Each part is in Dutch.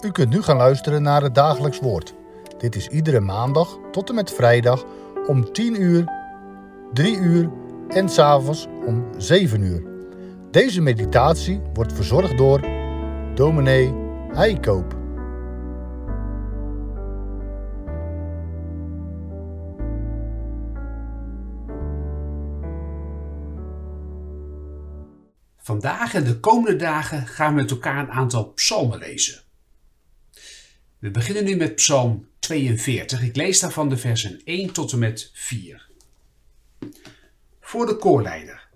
U kunt nu gaan luisteren naar het dagelijks woord. Dit is iedere maandag tot en met vrijdag om 10 uur, 3 uur en s'avonds om 7 uur. Deze meditatie wordt verzorgd door dominee Heikoop. Vandaag en de komende dagen gaan we met elkaar een aantal psalmen lezen. We beginnen nu met Psalm 42. Ik lees daarvan de versen 1 tot en met 4. Voor de koorleider.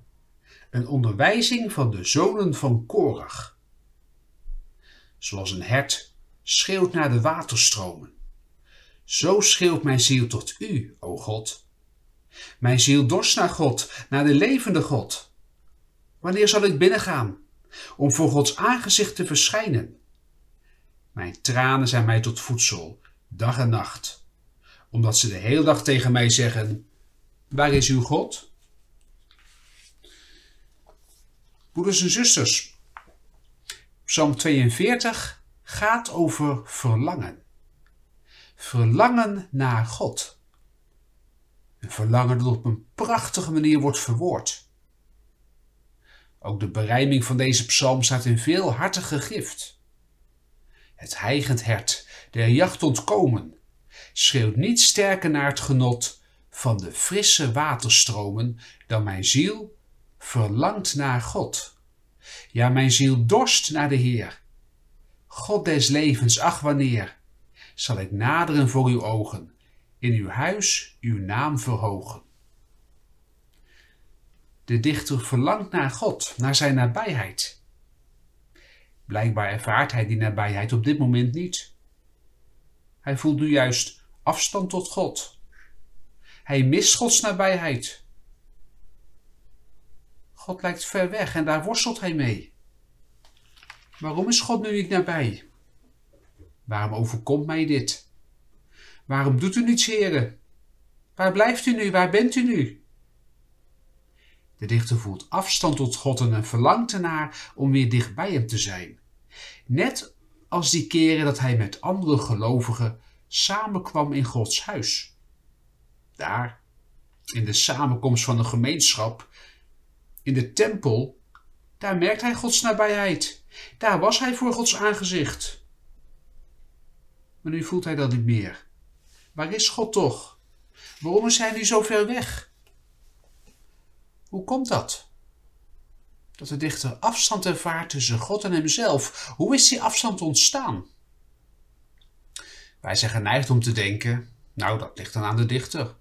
Een onderwijzing van de zonen van Korach. Zoals een hert schreeuwt naar de waterstromen. Zo schreeuwt mijn ziel tot u, o God. Mijn ziel dorst naar God, naar de levende God. Wanneer zal ik binnengaan om voor Gods aangezicht te verschijnen? Mijn tranen zijn mij tot voedsel, dag en nacht, omdat ze de hele dag tegen mij zeggen: Waar is uw God? Broeders en zusters, Psalm 42 gaat over verlangen. Verlangen naar God. Een verlangen dat op een prachtige manier wordt verwoord. Ook de berijming van deze psalm staat in veel hartige gift. Het heigend hert, der jacht ontkomen, schreeuwt niet sterker naar het genot van de frisse waterstromen dan mijn ziel verlangt naar God. Ja, mijn ziel dorst naar de Heer. God des levens, ach wanneer zal ik naderen voor uw ogen, in uw huis uw naam verhogen. De dichter verlangt naar God, naar zijn nabijheid. Blijkbaar ervaart hij die nabijheid op dit moment niet. Hij voelt nu juist afstand tot God. Hij mist Gods nabijheid. God lijkt ver weg en daar worstelt hij mee. Waarom is God nu niet nabij? Waarom overkomt mij dit? Waarom doet u niets, heren? Waar blijft u nu? Waar bent u nu? De dichter voelt afstand tot God en verlangt ernaar om weer dicht bij hem te zijn. Net als die keren dat hij met andere gelovigen samenkwam in Gods huis. Daar, in de samenkomst van de gemeenschap, in de tempel, daar merkt hij Gods nabijheid. Daar was hij voor Gods aangezicht. Maar nu voelt hij dat niet meer. Waar is God toch? Waarom is hij nu zo ver weg? Hoe komt dat? Dat de dichter afstand ervaart tussen God en hemzelf. Hoe is die afstand ontstaan? Wij zijn geneigd om te denken, nou dat ligt dan aan de dichter.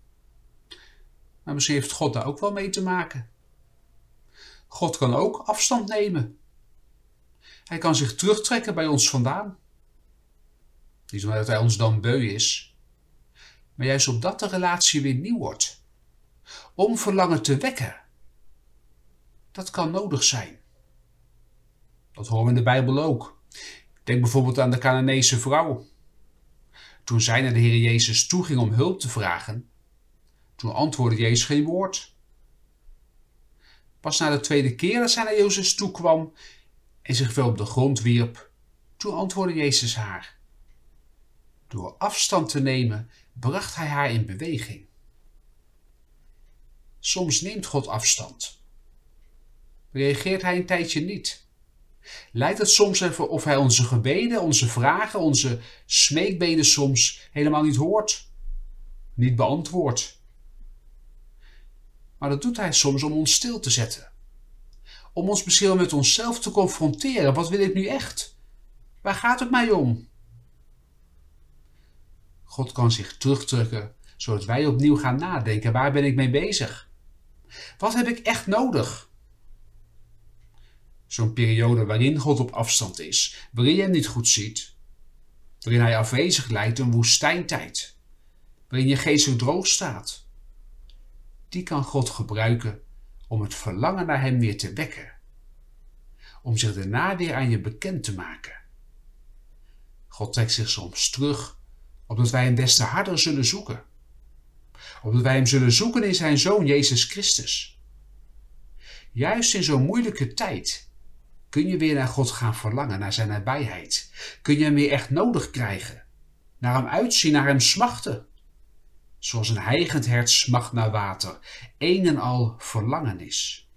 Maar misschien heeft God daar ook wel mee te maken. God kan ook afstand nemen. Hij kan zich terugtrekken bij ons vandaan. Niet omdat hij ons dan beu is, maar juist opdat de relatie weer nieuw wordt. Om verlangen te wekken dat kan nodig zijn. Dat horen we in de Bijbel ook. Denk bijvoorbeeld aan de Canaanese vrouw. Toen zij naar de Heer Jezus toeging om hulp te vragen, toen antwoordde Jezus geen woord. Pas na de tweede keer dat zij naar Jezus toekwam en zich wel op de grond wierp, toen antwoordde Jezus haar. Door afstand te nemen bracht hij haar in beweging. Soms neemt God afstand reageert hij een tijdje niet. Lijkt het soms even of hij onze gebeden, onze vragen, onze smeekbeden soms helemaal niet hoort, niet beantwoordt. Maar dat doet hij soms om ons stil te zetten. Om ons misschien met onszelf te confronteren. Wat wil ik nu echt? Waar gaat het mij om? God kan zich terugtrekken, zodat wij opnieuw gaan nadenken. Waar ben ik mee bezig? Wat heb ik echt nodig? Zo'n periode waarin God op afstand is, waarin je hem niet goed ziet, waarin hij afwezig lijkt, een woestijntijd, waarin je geest droog staat. Die kan God gebruiken om het verlangen naar hem weer te wekken, om zich daarna weer aan je bekend te maken. God trekt zich soms terug, opdat wij hem des te harder zullen zoeken. Opdat wij hem zullen zoeken in zijn Zoon Jezus Christus. Juist in zo'n moeilijke tijd Kun je weer naar God gaan verlangen, naar zijn nabijheid? Kun je hem weer echt nodig krijgen? Naar hem uitzien, naar hem smachten? Zoals een heigend hert smacht naar water, een en al verlangen is.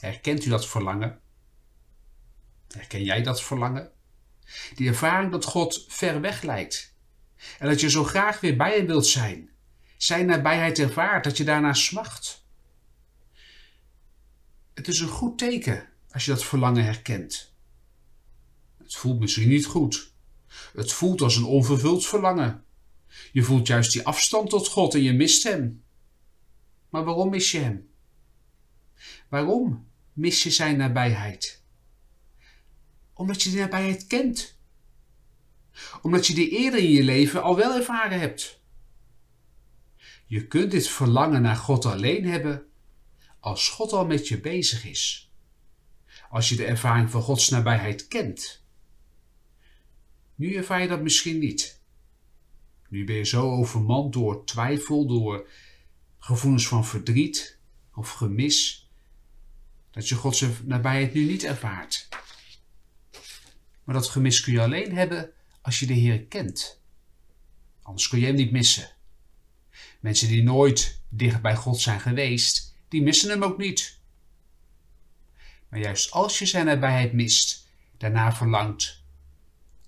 Herkent u dat verlangen? Herken jij dat verlangen? Die ervaring dat God ver weg lijkt. En dat je zo graag weer bij hem wilt zijn. Zijn nabijheid ervaart, dat je daarna smacht. Het is een goed teken als je dat verlangen herkent. Het voelt misschien niet goed. Het voelt als een onvervuld verlangen. Je voelt juist die afstand tot God en je mist Hem. Maar waarom mis je Hem? Waarom mis je Zijn nabijheid? Omdat je die nabijheid kent. Omdat je die eerder in je leven al wel ervaren hebt. Je kunt dit verlangen naar God alleen hebben als God al met je bezig is. Als je de ervaring van Gods nabijheid kent. Nu ervaar je dat misschien niet. Nu ben je zo overmand door twijfel, door gevoelens van verdriet of gemis, dat je Gods nabijheid nu niet ervaart. Maar dat gemis kun je alleen hebben als je de Heer kent. Anders kun je hem niet missen. Mensen die nooit dicht bij God zijn geweest, die missen hem ook niet. Maar juist als je zijn nabijheid mist, daarna verlangt,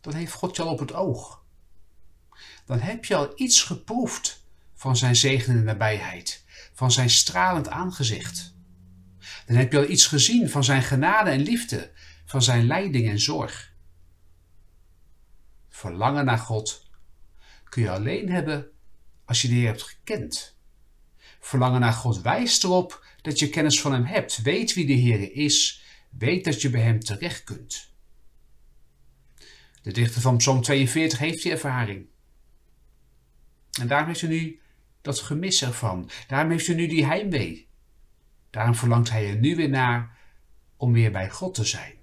dan heeft God je al op het oog. Dan heb je al iets geproefd van zijn zegenende nabijheid, van zijn stralend aangezicht. Dan heb je al iets gezien van zijn genade en liefde, van zijn leiding en zorg. Verlangen naar God kun je alleen hebben als je Heer hebt gekend. Verlangen naar God wijst erop dat je kennis van Hem hebt, weet wie de Heer is, weet dat je bij Hem terecht kunt. De dichter van Psalm 42 heeft die ervaring. En daarom heeft hij nu dat gemis ervan. Daarom heeft hij nu die heimwee. Daarom verlangt hij er nu weer naar om weer bij God te zijn.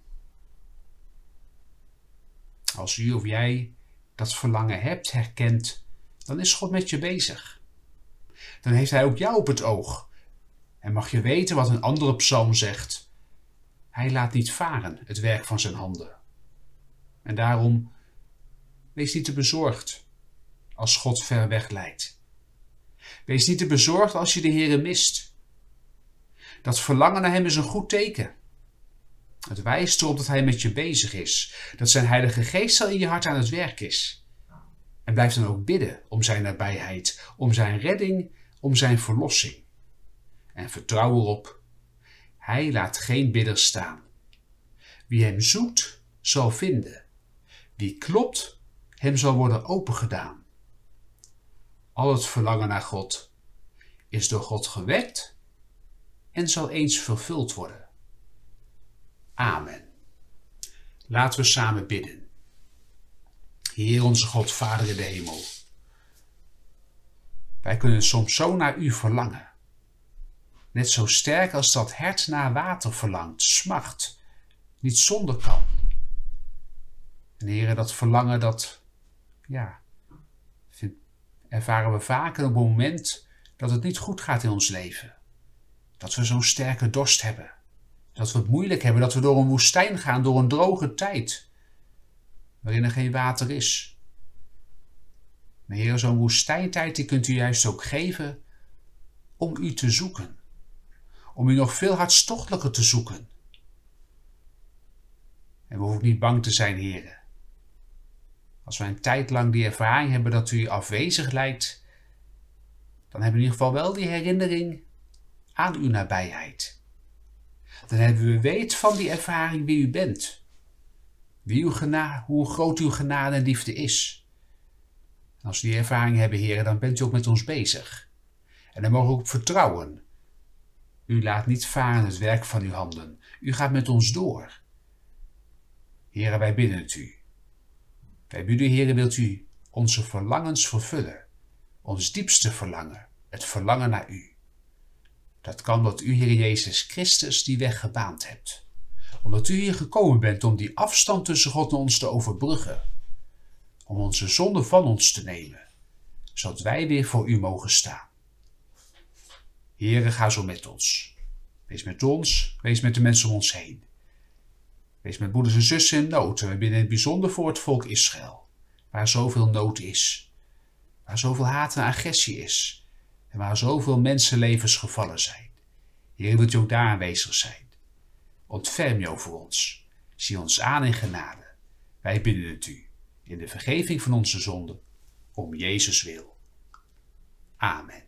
Als u of jij dat verlangen hebt, herkent, dan is God met je bezig. Dan heeft hij ook jou op het oog. En mag je weten wat een andere psalm zegt. Hij laat niet varen het werk van zijn handen. En daarom wees niet te bezorgd als God ver weg leidt. Wees niet te bezorgd als je de Heere mist. Dat verlangen naar Hem is een goed teken. Het wijst erop dat Hij met je bezig is, dat Zijn Heilige Geest al in je hart aan het werk is. En blijf dan ook bidden om Zijn nabijheid, om Zijn redding, om Zijn verlossing. En vertrouw erop, Hij laat geen bidder staan. Wie Hem zoekt, zal vinden. Wie klopt, hem zal worden opengedaan. Al het verlangen naar God is door God gewekt en zal eens vervuld worden. Amen. Laten we samen bidden. Heer onze God, Vader in de hemel. Wij kunnen soms zo naar U verlangen. Net zo sterk als dat hert naar water verlangt, smacht, niet zonder kan. En heren, dat verlangen, dat, ja, ervaren we vaker op het moment dat het niet goed gaat in ons leven. Dat we zo'n sterke dorst hebben. Dat we het moeilijk hebben, dat we door een woestijn gaan, door een droge tijd, waarin er geen water is. Maar Heer, zo'n woestijntijd die kunt u juist ook geven om u te zoeken. Om u nog veel hartstochtelijker te zoeken. En we hoeven niet bang te zijn, heren. Als wij een tijd lang die ervaring hebben dat u afwezig lijkt, dan hebben we in ieder geval wel die herinnering aan uw nabijheid. Dan hebben we weet van die ervaring wie u bent. Wie uw genade, hoe groot uw genade en liefde is. Als we die ervaring hebben, heren, dan bent u ook met ons bezig. En dan mogen we ook vertrouwen. U laat niet varen het werk van uw handen. U gaat met ons door. Heren, wij bidden het u. Wij bidden, Heer, wilt u onze verlangens vervullen, ons diepste verlangen, het verlangen naar u. Dat kan omdat u, Heer Jezus Christus, die weg gebaand hebt. Omdat u hier gekomen bent om die afstand tussen God en ons te overbruggen. Om onze zonde van ons te nemen, zodat wij weer voor u mogen staan. Heere, ga zo met ons. Wees met ons, wees met de mensen om ons heen. Wees met broeders en zussen in nood. Bidden in het bijzonder voor het volk Israël, waar zoveel nood is, waar zoveel haat en agressie is en waar zoveel mensenlevens gevallen zijn. Heer, wilt u ook daar aanwezig zijn? Ontferm je over ons. Zie ons aan in genade. Wij bidden het u, in de vergeving van onze zonden, om Jezus wil. Amen.